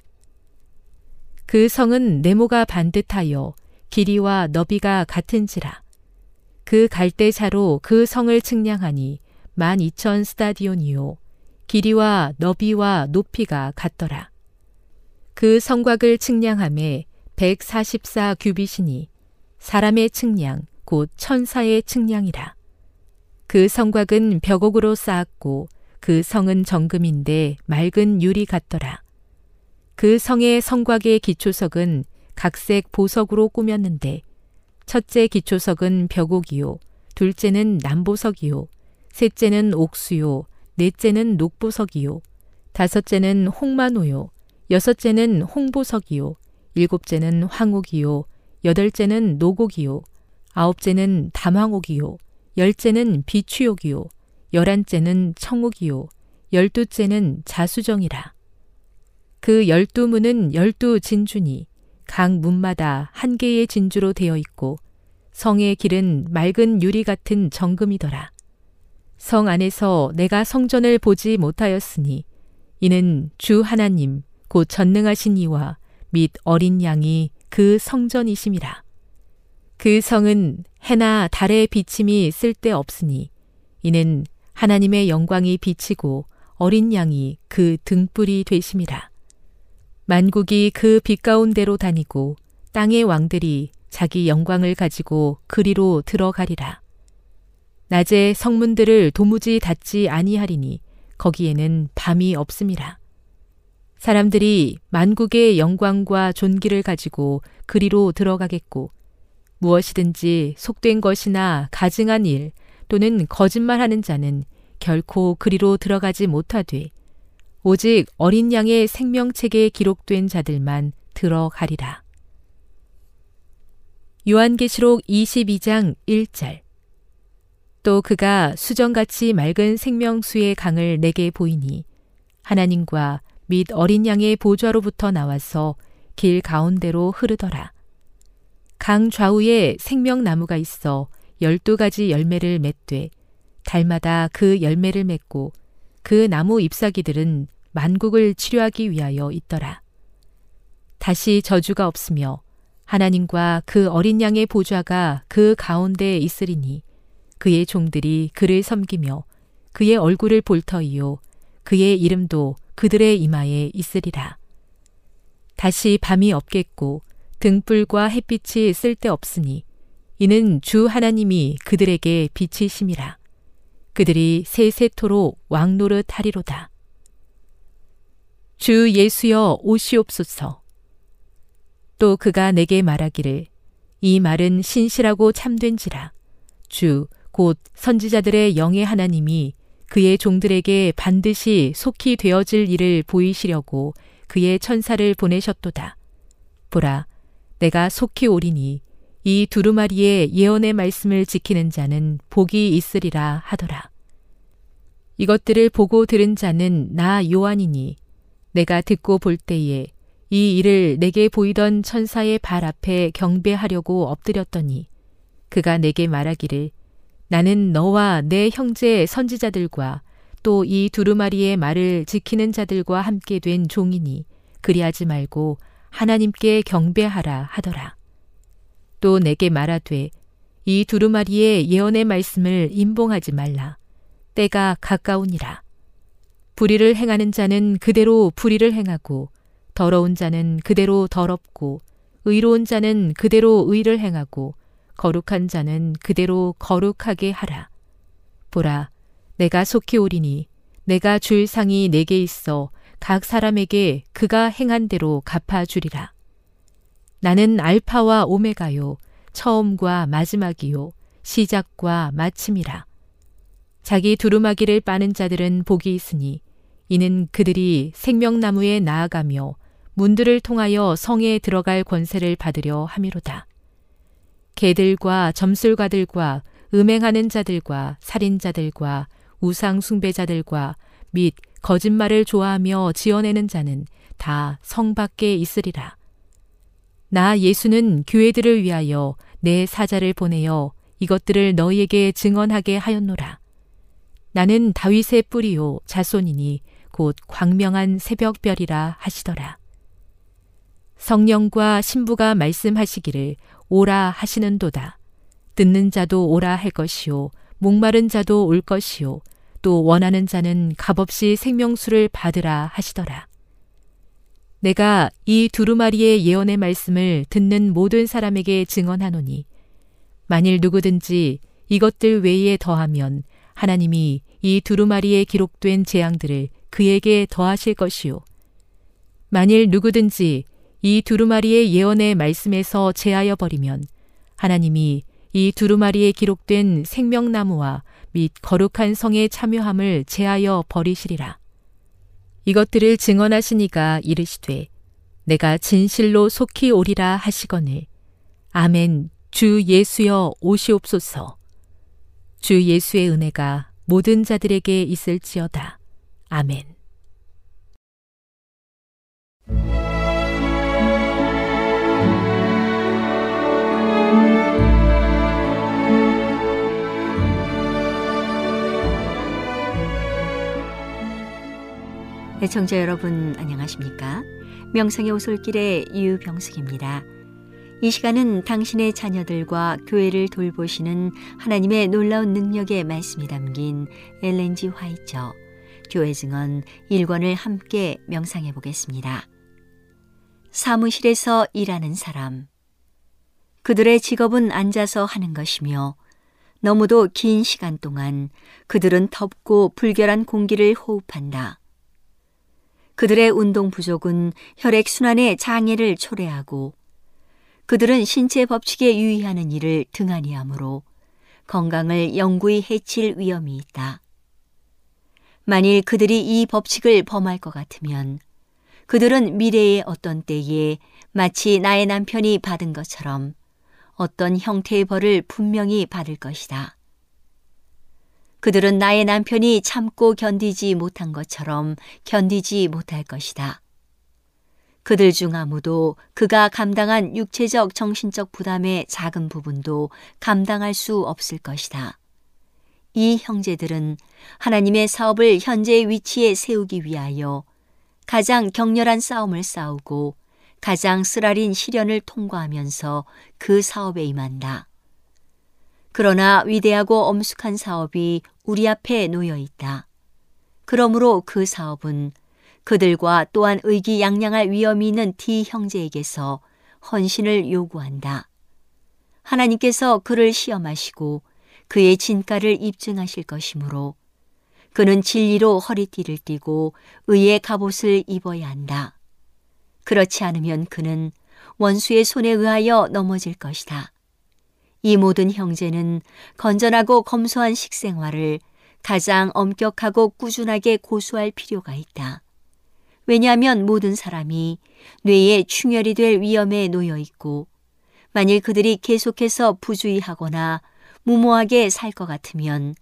그 성은 네모가 반듯하여 길이와 너비가 같은지라. 그 갈대자로 그 성을 측량하니 만 이천 스타디온이요. 길이와 너비와 높이가 같더라. 그 성곽을 측량함에 144 규빗이니 사람의 측량 곧 천사의 측량이라. 그 성곽은 벽옥으로 쌓았고 그 성은 정금인데 맑은 유리 같더라. 그 성의 성곽의 기초석은 각색 보석으로 꾸몄는데 첫째 기초석은 벽옥이요 둘째는 남보석이요 셋째는 옥수요 넷째는 녹보석이요 다섯째는 홍만호요 여섯째는 홍보석이요 일곱째는 황옥이요, 여덟째는 노곡이요, 아홉째는 담황옥이요, 열째는 비추옥이요, 열한째는 청옥이요, 열두째는 자수정이라. 그 열두 문은 열두 진주니 각 문마다 한 개의 진주로 되어 있고 성의 길은 맑은 유리 같은 정금이더라. 성 안에서 내가 성전을 보지 못하였으니 이는 주 하나님 곧 전능하신 이와 및 어린 양이 그 성전이심이라. 그 성은 해나 달의 비침이 쓸데 없으니 이는 하나님의 영광이 비치고 어린 양이 그 등불이 되심이라. 만국이 그 빛 가운데로 다니고 땅의 왕들이 자기 영광을 가지고 그리로 들어가리라. 낮에 성문들을 도무지 닫지 아니하리니 거기에는 밤이 없음이라. 사람들이 만국의 영광과 존귀를 가지고 그리로 들어가겠고 무엇이든지 속된 것이나 가증한 일 또는 거짓말하는 자는 결코 그리로 들어가지 못하되 오직 어린 양의 생명책에 기록된 자들만 들어가리라. 요한계시록 22장 1절 또 그가 수정같이 맑은 생명수의 강을 내게 보이니 하나님과 및 어린 양의 보좌로부터 나와서 길 가운데로 흐르더라. 강 좌우에 생명나무가 있어 열두 가지 열매를 맺되 달마다 그 열매를 맺고 그 나무 잎사귀들은 만국을 치료하기 위하여 있더라. 다시 저주가 없으며 하나님과 그 어린 양의 보좌가 그 가운데에 있으리니 그의 종들이 그를 섬기며 그의 얼굴을 볼 터이요 그의 이름도 그들의 이마에 있으리라. 다시 밤이 없겠고 등불과 햇빛이 쓸데없으니 이는 주 하나님이 그들에게 빛이심이라. 그들이 세세토록 왕노릇 하리로다. 주 예수여 오시옵소서. 또 그가 내게 말하기를 이 말은 신실하고 참된지라. 주 곧 선지자들의 영의 하나님이 그의 종들에게 반드시 속히 되어질 일을 보이시려고 그의 천사를 보내셨도다. 보라, 내가 속히 오리니 이 두루마리의 예언의 말씀을 지키는 자는 복이 있으리라 하더라. 이것들을 보고 들은 자는 나 요한이니 내가 듣고 볼 때에 이 일을 내게 보이던 천사의 발 앞에 경배하려고 엎드렸더니 그가 내게 말하기를 나는 너와 내 형제 선지자들과 또 이 두루마리의 말을 지키는 자들과 함께 된 종이니 그리하지 말고 하나님께 경배하라 하더라. 또 내게 말하되 이 두루마리의 예언의 말씀을 임봉하지 말라. 때가 가까우니라. 불의를 행하는 자는 그대로 불의를 행하고 더러운 자는 그대로 더럽고 의로운 자는 그대로 의를 행하고 거룩한 자는 그대로 거룩하게 하라. 보라, 내가 속히 오리니 내가 줄 상이 내게 있어 각 사람에게 그가 행한 대로 갚아 주리라. 나는 알파와 오메가요, 처음과 마지막이요, 시작과 마침이라. 자기 두루마기를 빠는 자들은 복이 있으니 이는 그들이 생명나무에 나아가며 문들을 통하여 성에 들어갈 권세를 받으려 함이로다. 개들과 점술가들과 음행하는 자들과 살인자들과 우상 숭배자들과 및 거짓말을 좋아하며 지어내는 자는 다 성 밖에 있으리라. 나 예수는 교회들을 위하여 내 사자를 보내어 이것들을 너희에게 증언하게 하였노라. 나는 다윗의 뿌리요 자손이니 곧 광명한 새벽별이라 하시더라. 성령과 신부가 말씀하시기를 오라 하시는도다. 듣는 자도 오라 할 것이요 목마른 자도 올 것이요 또 원하는 자는 값없이 생명수를 받으라 하시더라. 내가 이 두루마리의 예언의 말씀을 듣는 모든 사람에게 증언하노니 만일 누구든지 이것들 외에 더하면 하나님이 이 두루마리에 기록된 재앙들을 그에게 더하실 것이요 만일 누구든지 이 두루마리의 예언의 말씀에서 제하여 버리면 하나님이 이 두루마리에 기록된 생명나무와 및 거룩한 성의 참여함을 제하여 버리시리라. 이것들을 증언하시니가 이르시되 내가 진실로 속히 오리라 하시거늘 아멘 주 예수여 오시옵소서 주 예수의 은혜가 모든 자들에게 있을지어다. 아멘. 애청자 여러분 안녕하십니까? 명성의 오솔길의 유병숙입니다. 이 시간은 당신의 자녀들과 교회를 돌보시는 하나님의 놀라운 능력의 말씀이 담긴 엘렌지 화이처 교회 증언 1권을 함께 명상해 보겠습니다. 사무실에서 일하는 사람 그들의 직업은 앉아서 하는 것이며 너무도 긴 시간 동안 그들은 덥고 불결한 공기를 호흡한다. 그들의 운동 부족은 혈액 순환의 장애를 초래하고 그들은 신체 법칙에 유의하는 일을 등한히 하므로 건강을 영구히 해칠 위험이 있다. 만일 그들이 이 법칙을 범할 것 같으면 그들은 미래의 어떤 때에 마치 나의 남편이 받은 것처럼 어떤 형태의 벌을 분명히 받을 것이다. 그들은 나의 남편이 참고 견디지 못한 것처럼 견디지 못할 것이다. 그들 중 아무도 그가 감당한 육체적 정신적 부담의 작은 부분도 감당할 수 없을 것이다. 이 형제들은 하나님의 사업을 현재의 위치에 세우기 위하여 가장 격렬한 싸움을 싸우고 가장 쓰라린 시련을 통과하면서 그 사업에 임한다. 그러나 위대하고 엄숙한 사업이 우리 앞에 놓여 있다. 그러므로 그 사업은 그들과 또한 의기양양할 위험이 있는 D 형제에게서 헌신을 요구한다. 하나님께서 그를 시험하시고 그의 진가를 입증하실 것이므로 그는 진리로 허리띠를 띠고 의의 갑옷을 입어야 한다. 그렇지 않으면 그는 원수의 손에 의하여 넘어질 것이다. 이 모든 형제는 건전하고 검소한 식생활을 가장 엄격하고 꾸준하게 고수할 필요가 있다. 왜냐하면 모든 사람이 뇌에 충혈이 될 위험에 놓여 있고 만일 그들이 계속해서 부주의하거나 무모하게 살 것 같으면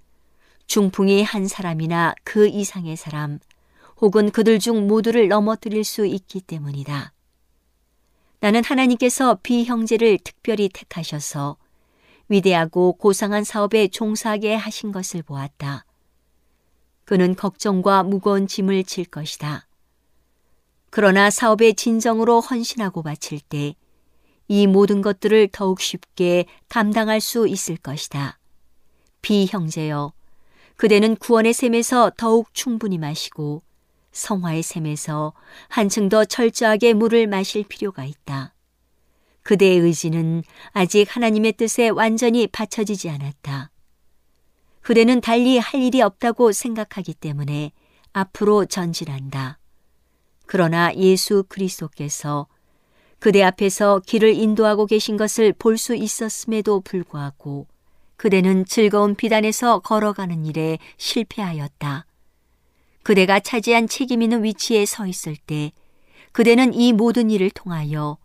중풍이 한 사람이나 그 이상의 사람 혹은 그들 중 모두를 넘어뜨릴 수 있기 때문이다. 나는 하나님께서 비형제를 특별히 택하셔서 위대하고 고상한 사업에 종사하게 하신 것을 보았다. 그는 걱정과 무거운 짐을 질 것이다. 그러나 사업에 진정으로 헌신하고 바칠 때 이 모든 것들을 더욱 쉽게 감당할 수 있을 것이다. 비형제여, 그대는 구원의 샘에서 더욱 충분히 마시고 성화의 샘에서 한층 더 철저하게 물을 마실 필요가 있다. 그대의 의지는 아직 하나님의 뜻에 완전히 받쳐지지 않았다. 그대는 달리 할 일이 없다고 생각하기 때문에 앞으로 전진한다. 그러나 예수 그리스도께서 그대 앞에서 길을 인도하고 계신 것을 볼 수 있었음에도 불구하고 그대는 즐거운 비단에서 걸어가는 일에 실패하였다. 그대가 차지한 책임 있는 위치에 서 있을 때 그대는 이 모든 일을 통하여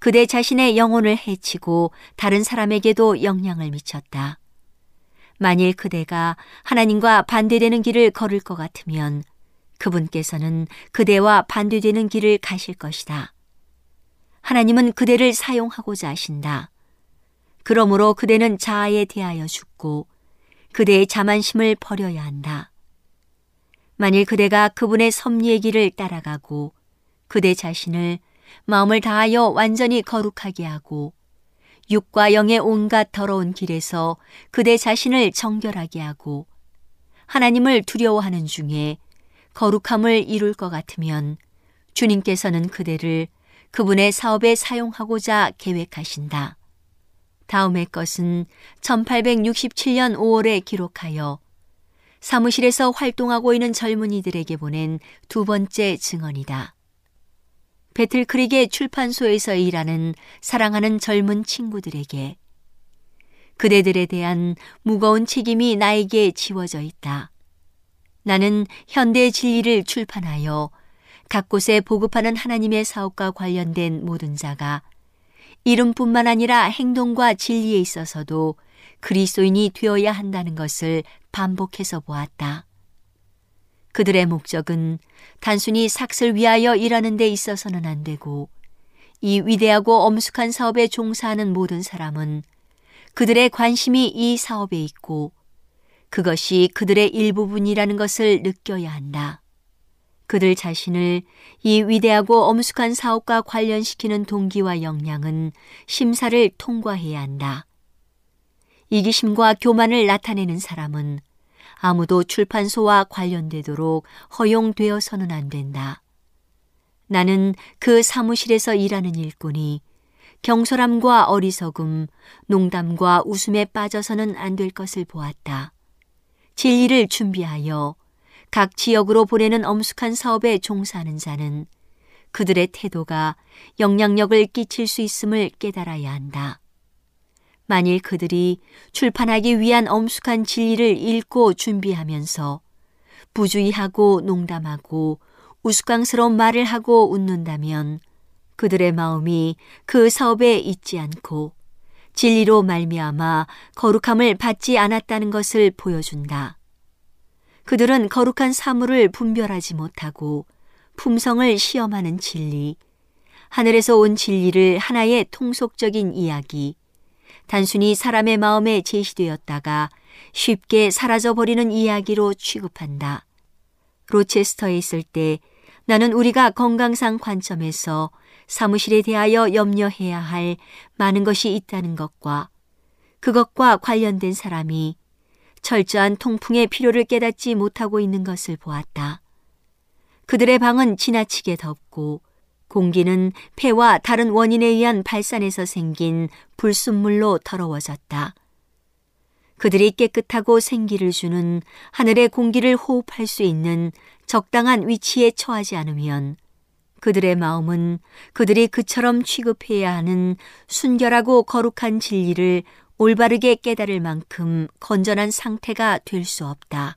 그대 자신의 영혼을 해치고 다른 사람에게도 영향을 미쳤다. 만일 그대가 하나님과 반대되는 길을 걸을 것 같으면 그분께서는 그대와 반대되는 길을 가실 것이다. 하나님은 그대를 사용하고자 하신다. 그러므로 그대는 자아에 대하여 죽고 그대의 자만심을 버려야 한다. 만일 그대가 그분의 섭리의 길을 따라가고 그대 자신을 마음을 다하여 완전히 거룩하게 하고 육과 영의 온갖 더러운 길에서 그대 자신을 정결하게 하고 하나님을 두려워하는 중에 거룩함을 이룰 것 같으면 주님께서는 그대를 그분의 사업에 사용하고자 계획하신다. 다음의 것은 1867년 5월에 기록하여 사무실에서 활동하고 있는 젊은이들에게 보낸 두 번째 증언이다. 배틀크릭의 출판소에서 일하는 사랑하는 젊은 친구들에게 그대들에 대한 무거운 책임이 나에게 지워져 있다. 나는 현대 진리를 출판하여 각 곳에 보급하는 하나님의 사업과 관련된 모든 자가 이름뿐만 아니라 행동과 진리에 있어서도 그리스도인이 되어야 한다는 것을 반복해서 보았다. 그들의 목적은 단순히 삭슬 위하여 일하는 데 있어서는 안 되고 이 위대하고 엄숙한 사업에 종사하는 모든 사람은 그들의 관심이 이 사업에 있고 그것이 그들의 일부분이라는 것을 느껴야 한다. 그들 자신을 이 위대하고 엄숙한 사업과 관련시키는 동기와 역량은 심사를 통과해야 한다. 이기심과 교만을 나타내는 사람은 아무도 출판소와 관련되도록 허용되어서는 안 된다. 나는 그 사무실에서 일하는 일꾼이 경솔함과 어리석음, 농담과 웃음에 빠져서는 안 될 것을 보았다. 진리를 준비하여 각 지역으로 보내는 엄숙한 사업에 종사하는 자는 그들의 태도가 영향력을 끼칠 수 있음을 깨달아야 한다. 만일 그들이 출판하기 위한 엄숙한 진리를 읽고 준비하면서 부주의하고 농담하고 우스꽝스러운 말을 하고 웃는다면 그들의 마음이 그 사업에 있지 않고 진리로 말미암아 거룩함을 받지 않았다는 것을 보여준다. 그들은 거룩한 사물을 분별하지 못하고 품성을 시험하는 진리, 하늘에서 온 진리를 하나의 통속적인 이야기, 단순히 사람의 마음에 제시되었다가 쉽게 사라져버리는 이야기로 취급한다. 로체스터에 있을 때 나는 우리가 건강상 관점에서 사무실에 대하여 염려해야 할 많은 것이 있다는 것과 그것과 관련된 사람이 철저한 통풍의 필요를 깨닫지 못하고 있는 것을 보았다. 그들의 방은 지나치게 덥고 공기는 폐와 다른 원인에 의한 발산에서 생긴 불순물로 더러워졌다. 그들이 깨끗하고 생기를 주는 하늘의 공기를 호흡할 수 있는 적당한 위치에 처하지 않으면 그들의 마음은 그들이 그처럼 취급해야 하는 순결하고 거룩한 진리를 올바르게 깨달을 만큼 건전한 상태가 될 수 없다.